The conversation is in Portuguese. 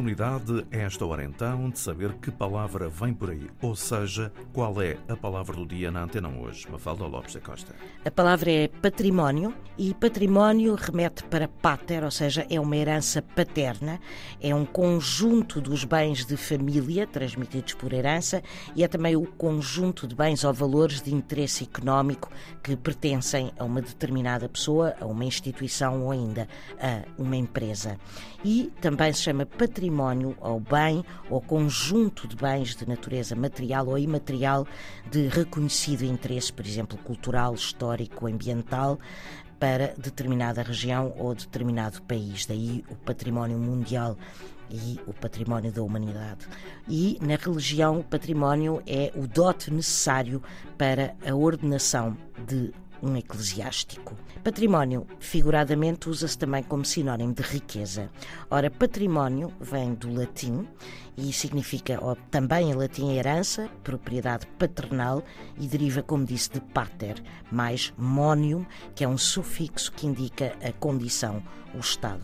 oportunidade, a esta hora então, de saber que palavra vem por aí, ou seja, qual é a palavra do dia na antena hoje. Mafalda Lopes da Costa. A palavra é património e património remete para pater, ou seja, é uma herança paterna, é um conjunto dos bens de família transmitidos por herança e é também o conjunto de bens ou valores de interesse económico que pertencem a uma determinada pessoa, a uma instituição ou ainda a uma empresa. E também se chama património ao bem ou conjunto de bens de natureza material ou imaterial de reconhecido interesse, por exemplo, cultural, histórico, ambiental, para determinada região ou determinado país. Daí o património mundial e o património da humanidade. E na religião, o património é o dote necessário para a ordenação de um eclesiástico. Património, figuradamente, usa-se também como sinónimo de riqueza. Ora, património vem do latim e significa ó, também em latim herança, propriedade paternal e deriva, como disse, de pater, mais monium, que é um sufixo que indica a condição, o estado.